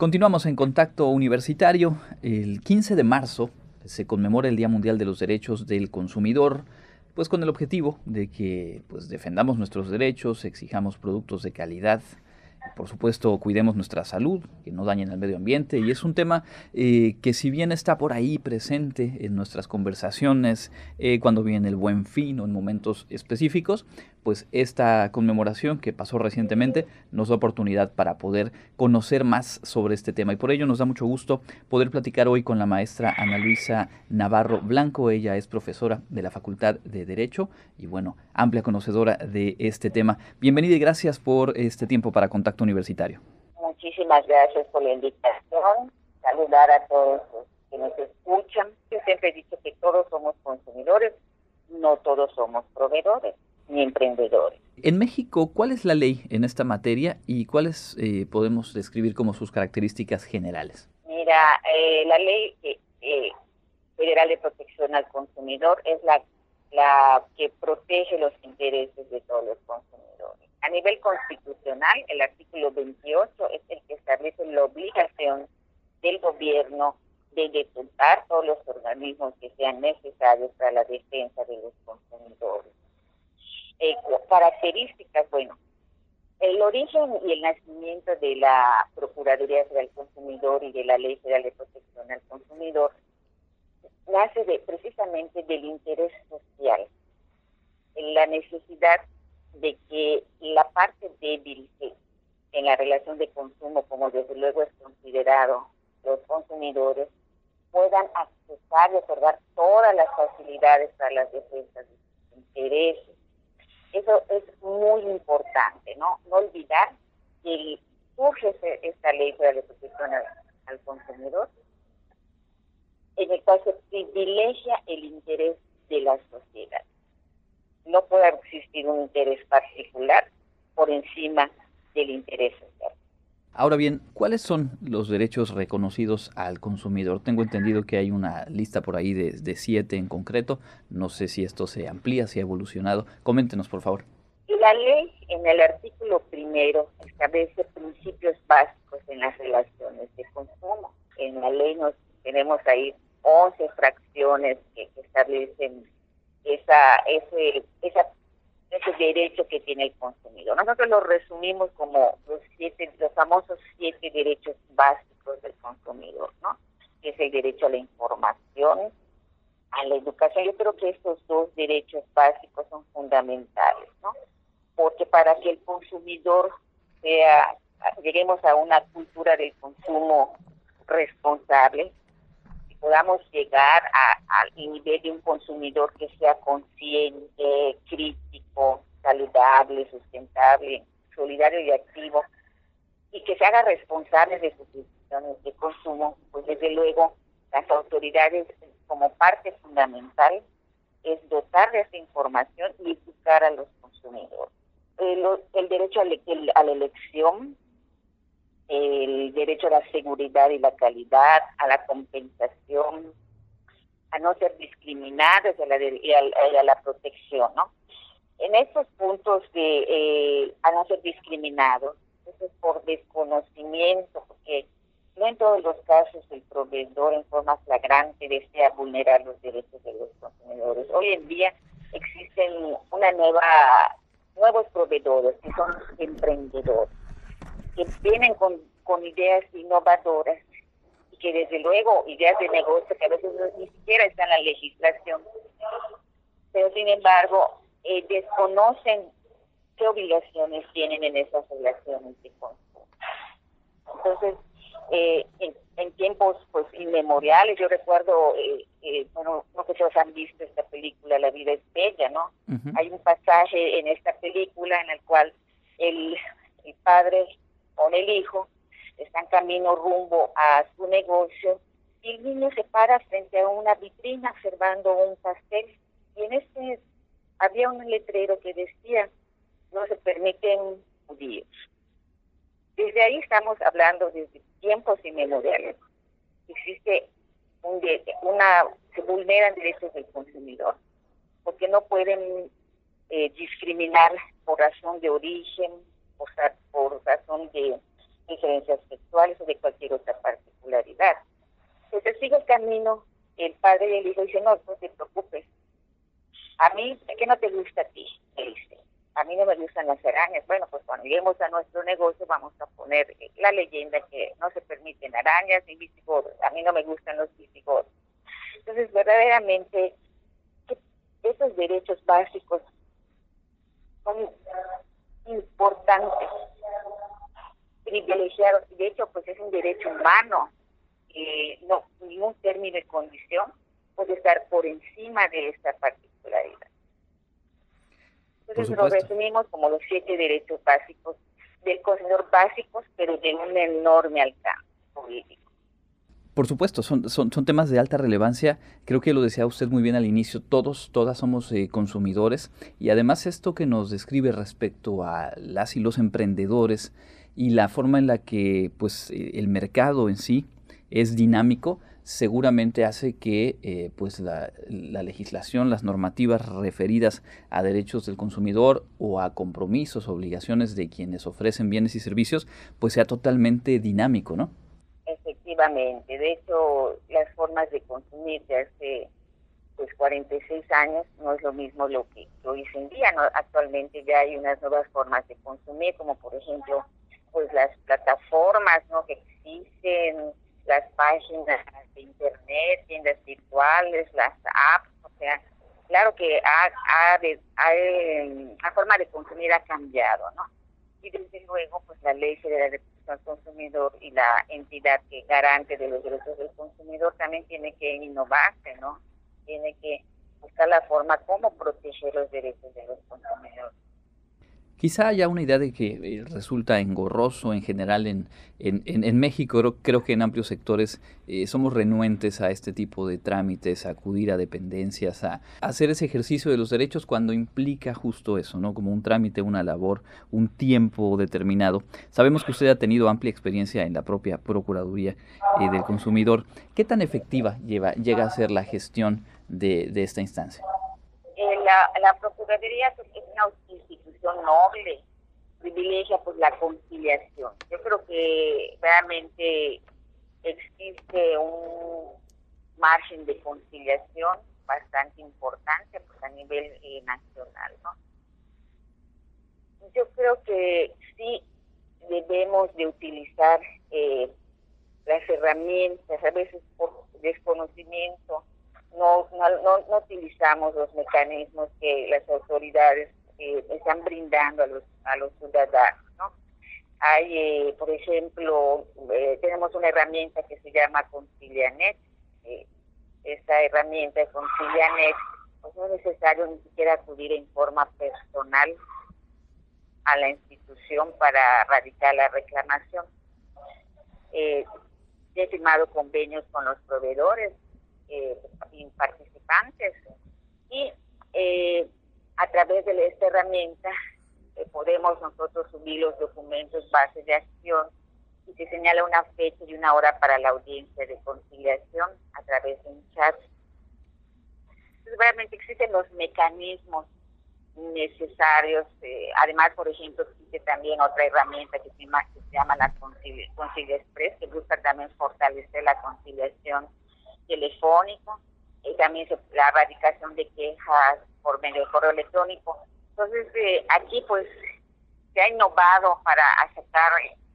Continuamos en contacto universitario. El 15 de marzo se conmemora el Día Mundial de los Derechos del Consumidor, pues con el objetivo de que pues defendamos nuestros derechos, exijamos productos de calidad, por supuesto, cuidemos nuestra salud, que no dañen el medio ambiente. Y es un tema eh, que si bien está por ahí presente en nuestras conversaciones, eh, cuando viene el buen fin o en momentos específicos, pues esta conmemoración que pasó recientemente nos da oportunidad para poder conocer más sobre este tema. Y por ello nos da mucho gusto poder platicar hoy con la maestra Ana Luisa Navarro Blanco. Ella es profesora de la Facultad de Derecho y bueno, amplia conocedora de este tema. Bienvenida y gracias por este tiempo para Contacto Universitario. Muchísimas gracias por la invitación. Saludar a todos los que nos escuchan. Yo siempre he dicho que todos somos consumidores, no todos somos proveedores ni emprendedores. En México, ¿cuál es la ley en esta materia y cuáles eh, podemos describir como sus características generales? Mira, eh, la ley eh, federal de protección al consumidor es la, la que protege los intereses de todos los consumidores. A nivel constitucional, el artículo 28 es el que establece la obligación del gobierno de deputar todos los organismos que sean necesarios para la defensa de los consumidores eh, características, bueno, el origen y el nacimiento de la Procuraduría del Consumidor y de la Ley Federal de Protección al Consumidor nace precisamente del interés social, la necesidad de que la parte débil en la relación de consumo, como desde luego es considerado los consumidores, puedan accesar y otorgar todas las facilidades para las defensas de sus intereses eso es muy importante, ¿no? No olvidar que surge esta ley de protección al, consumidor, en el cual se privilegia el interés de la sociedad. No puede existir un interés particular por encima del interés social. Ahora bien, ¿cuáles son los derechos reconocidos al consumidor? Tengo entendido que hay una lista por ahí de, siete en concreto. No sé si esto se amplía, si ha evolucionado. Coméntenos, por favor. La ley en el artículo primero establece principios básicos en las relaciones de consumo. En la ley nos tenemos ahí 11 fracciones que, establecen esa, ese, esa ese derecho que tiene el consumidor. Nosotros lo resumimos como los siete, los famosos siete derechos básicos del consumidor, ¿no? Que es el derecho a la información, a la educación. Yo creo que estos dos derechos básicos son fundamentales, ¿no? Porque para que el consumidor sea, lleguemos a una cultura del consumo responsable, podamos llegar al nivel de un consumidor que sea consciente, crítico, saludable, sustentable, solidario y activo, y que se haga responsable de sus decisiones de consumo, pues desde luego las autoridades como parte fundamental es dotar de esa información y educar a los consumidores. El, el derecho a, a la elección el derecho a la seguridad y la calidad, a la compensación, a no ser discriminados a la, y, a, la protección, ¿no? En estos puntos de eh, a no ser discriminados, eso es por desconocimiento, porque no en todos los casos el proveedor en forma flagrante desea vulnerar los derechos de los consumidores. Hoy en día existen una nueva nuevos proveedores que son emprendedores que vienen con, con ideas innovadoras y que desde luego ideas de negocio que a veces ni siquiera están en la legislación, pero sin embargo eh, desconocen qué obligaciones tienen en esas relaciones de consumo. Entonces, eh, en, tiempos pues inmemoriales, yo recuerdo, eh, eh, bueno, no que todos han visto esta película, La vida es bella, ¿no? Hay un pasaje en esta película en el cual el, el padre con el hijo, están camino rumbo a su negocio y el niño se para frente a una vitrina observando un pastel y en este había un letrero que decía no se permiten judíos. Desde ahí estamos hablando desde tiempos inmemoriales. Existe un una se vulneran derechos del consumidor porque no pueden eh, discriminar por razón de origen, por, por razón de diferencias sexuales o de cualquier otra particularidad. Entonces sigue el camino, el padre y el hijo dicen, no, no te preocupes. A mí, ¿qué no te gusta a ti? Me dice. A mí no me gustan las arañas. Bueno, pues cuando lleguemos a nuestro negocio vamos a poner la leyenda que no se permiten arañas ni visigodos. A mí no me gustan los visigodos. Entonces, verdaderamente, esos derechos básicos son importantes, privilegiados. De hecho, pues es un derecho humano. Eh, no, ningún término de condición puede estar por encima de esta particularidad. Entonces lo resumimos como los siete derechos básicos del consumidor básicos, pero de un enorme alcance político. Por supuesto, son, temas de alta relevancia. Creo que lo decía usted muy bien al inicio. Todos, todas somos eh, consumidores. Y además esto que nos describe respecto a las y los emprendedores y la forma en la que pues, eh, el mercado en sí es dinámico, seguramente hace que eh, pues la, la, legislación, las normativas referidas a derechos del consumidor o a compromisos, obligaciones de quienes ofrecen bienes y servicios, pues sea totalmente dinámico, ¿no? De hecho las formas de consumir de hace pues 46 años no es lo mismo lo que hoy en día, actualmente ya hay unas nuevas formas de consumir como por ejemplo pues las plataformas ¿no? que existen, las páginas de internet, tiendas virtuales, las apps, o sea, claro que ha, ha, la forma de consumir ha cambiado, ¿no? Y desde luego pues la ley federal de al consumidor y la entidad que garante de los derechos del consumidor también tiene que innovarse, ¿no? Tiene que buscar la forma como proteger los derechos de los consumidores. Quizá haya una idea de que eh, resulta engorroso en general en, México. Creo, que en amplios sectores eh, somos renuentes a este tipo de trámites, a acudir a dependencias, a, hacer ese ejercicio de los derechos cuando implica justo eso, ¿no? Como un trámite, una labor, un tiempo determinado. Sabemos que usted ha tenido amplia experiencia en la propia Procuraduría eh, del Consumidor. ¿Qué tan efectiva lleva, llega a ser la gestión de, esta instancia? la, Procuraduría es una noble, privilegia pues la conciliación. Yo creo que realmente existe un margen de conciliación bastante importante pues a nivel eh, nacional, ¿no? Yo creo que sí debemos de utilizar eh, las herramientas, a veces por desconocimiento, no, no, no utilizamos los mecanismos que las autoridades están brindando a los, a los ciudadanos. ¿no? Hay, eh, por ejemplo, eh, tenemos una herramienta que se llama Concilianet. Eh, herramienta de Concilianet, pues no es necesario ni siquiera acudir en forma personal a la institución para radicar la reclamación. Eh, he firmado convenios con los proveedores y participantes y a través de esta herramienta eh, podemos nosotros subir los documentos base de acción y se señala una fecha y una hora para la audiencia de conciliación a través de un chat. Realmente existen los mecanismos necesarios. Eh, además, por ejemplo, existe también otra herramienta que se llama, que se llama la Concilia, Concilia Express, que busca también fortalecer la conciliación telefónica y también la erradicación de quejas por medio del correo electrónico. Entonces, eh, aquí pues se ha innovado para aceptar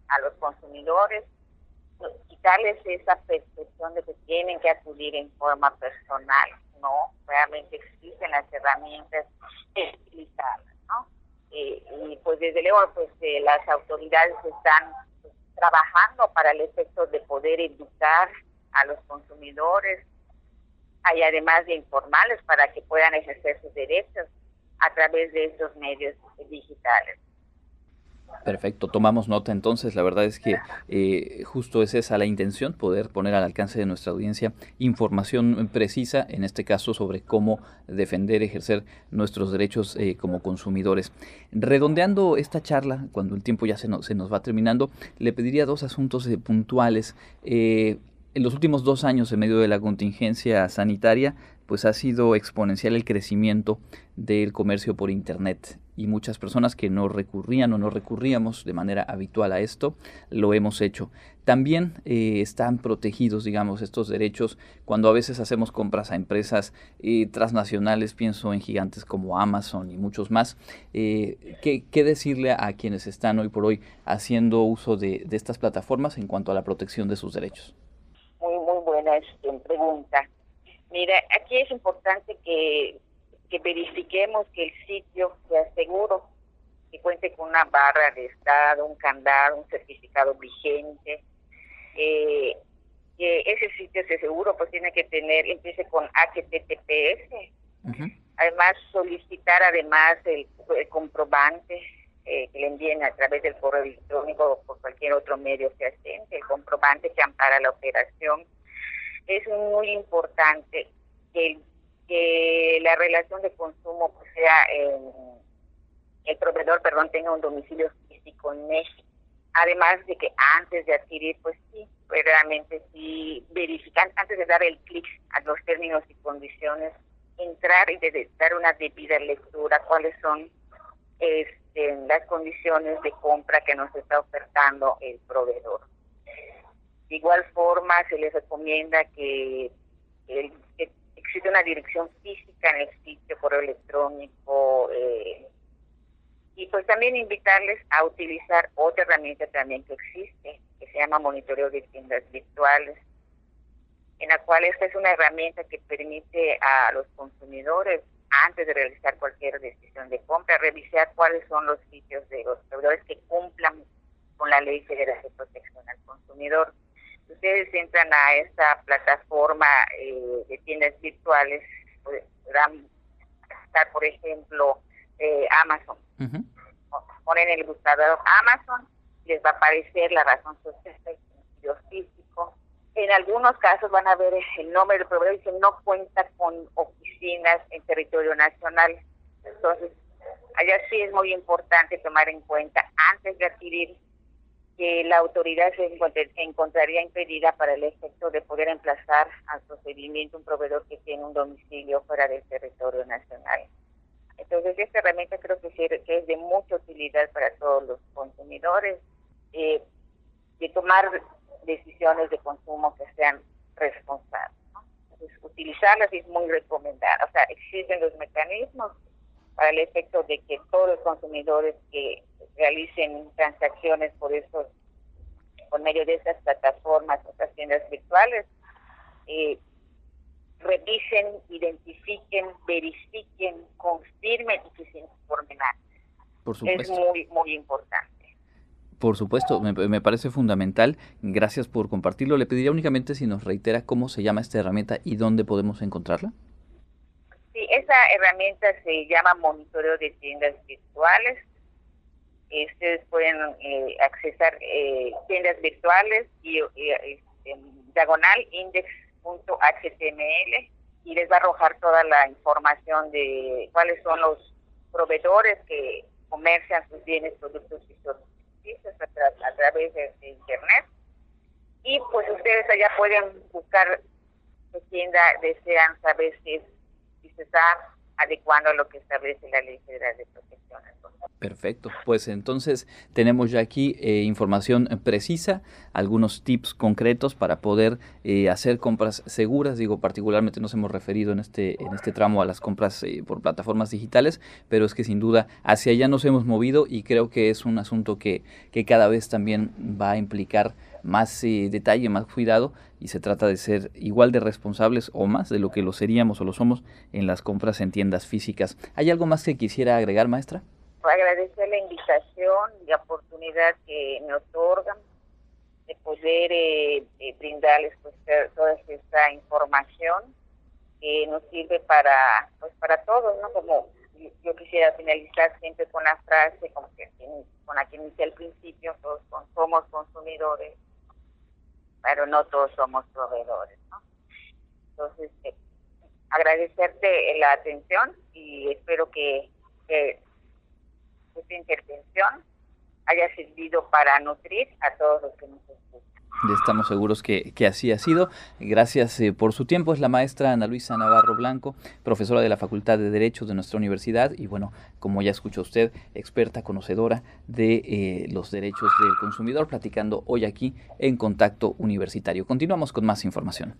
a los consumidores, quitarles esa percepción de que tienen que acudir en forma personal, ¿no? Realmente existen las herramientas de utilizarlas, ¿no? Eh, y pues desde luego, pues eh, las autoridades están pues, trabajando para el efecto de poder educar a los consumidores, hay además de informales para que puedan ejercer sus derechos a través de estos medios digitales. Perfecto, tomamos nota entonces. La verdad es que eh, justo es esa la intención, poder poner al alcance de nuestra audiencia información precisa, en este caso sobre cómo defender, ejercer nuestros derechos eh, como consumidores. Redondeando esta charla, cuando el tiempo ya se, se nos va terminando, le pediría dos asuntos eh, puntuales En los últimos dos años, en medio de la contingencia sanitaria, pues ha sido exponencial el crecimiento del comercio por Internet y muchas personas que no recurrían o no recurríamos de manera habitual a esto, lo hemos hecho. También eh, están protegidos, digamos, estos derechos cuando a veces hacemos compras a empresas eh, transnacionales, pienso en gigantes como Amazon y muchos más. Eh, ¿qué, decirle a quienes están hoy por hoy haciendo uso de, de estas plataformas en cuanto a la protección de sus derechos? Buena pregunta. Mira, aquí es importante que, que verifiquemos que el sitio sea seguro, que cuente con una barra de estado, un candado, un certificado vigente. Eh, que ese sitio sea seguro, pues tiene que tener, empiece con HTTPS. Además, solicitar además el, comprobante eh, que le envíen a través del correo electrónico o por cualquier otro medio que asente, el comprobante que ampara la operación es muy importante que, que la relación de consumo pues, sea el proveedor, perdón, tenga un domicilio físico en México. Además de que antes de adquirir, pues sí, realmente sí, verificar, antes de dar el clic a los términos y condiciones, entrar y de, dar una debida lectura, cuáles son este, las condiciones de compra que nos está ofertando el proveedor. De igual forma, se les recomienda que, existe una dirección física en el sitio, correo electrónico, eh, y pues también invitarles a utilizar otra herramienta también que existe, que se llama monitoreo de tiendas virtuales, en la cual esta es una herramienta que permite a los consumidores, antes de realizar cualquier decisión de compra, revisar cuáles son los sitios de los proveedores que cumplan con la Ley Federal de Protección al Consumidor ustedes entran a esta plataforma eh, de tiendas virtuales, podrán estar, por ejemplo, eh, Amazon. Ponen el buscador Amazon, les va a aparecer la razón social y físico. En algunos casos van a ver el nombre del proveedor y dice no cuenta con oficinas en territorio nacional. Entonces, allá sí es muy importante tomar en cuenta antes de adquirir que la autoridad se encontraría impedida para el efecto de poder emplazar al procedimiento un proveedor que tiene un domicilio fuera del territorio nacional. Entonces, esta herramienta creo que, es de mucha utilidad para todos los consumidores, eh, de tomar decisiones de consumo que sean responsables. Entonces, utilizarlas es muy recomendada. O sea, existen los mecanismos para el efecto de que todos los consumidores que realicen transacciones por esos, por medio de esas plataformas, otras tiendas virtuales, eh, revisen, identifiquen, verifiquen, confirmen y que se informen Por supuesto. Es muy, muy importante. Por supuesto, me, me, parece fundamental. Gracias por compartirlo. Le pediría únicamente si nos reitera cómo se llama esta herramienta y dónde podemos encontrarla. Sí, esa herramienta se llama monitoreo de tiendas virtuales ustedes pueden eh, accesar eh, tiendas virtuales y, este, diagonal index.html y les va a arrojar toda la información de cuáles son los proveedores que comercian sus bienes, productos y servicios a, través de, internet. Y pues ustedes allá pueden buscar qué tienda desean saber si, si se está adecuando a lo que establece la Ley Federal de Protección Perfecto, pues entonces tenemos ya aquí eh, información precisa, algunos tips concretos para poder eh, hacer compras seguras. Digo, particularmente nos hemos referido en este, en este tramo a las compras eh, por plataformas digitales, pero es que sin duda hacia allá nos hemos movido y creo que es un asunto que, que cada vez también va a implicar más detalle, más cuidado y se trata de ser igual de responsables o más de lo que lo seríamos o lo somos en las compras en tiendas físicas. ¿Hay algo más que quisiera agregar, maestra? Agradecer la invitación y la oportunidad que me otorgan de poder eh, eh, brindarles pues, toda esta información que nos sirve para pues para todos, ¿no? Como yo quisiera finalizar siempre con la frase con, que, con la que inicié al principio, todos somos consumidores, pero no todos somos proveedores, ¿no? Entonces, eh, agradecerte la atención y espero que esta intervención haya servido para nutrir a todos los que nos escuchan. Estamos seguros que, así ha sido. Gracias eh, por su tiempo. Es la maestra Ana Luisa Navarro Blanco, profesora de la Facultad de Derechos de nuestra universidad y bueno, como ya escuchó usted, experta conocedora de eh, los derechos del consumidor, platicando hoy aquí en Contacto Universitario. Continuamos con más información.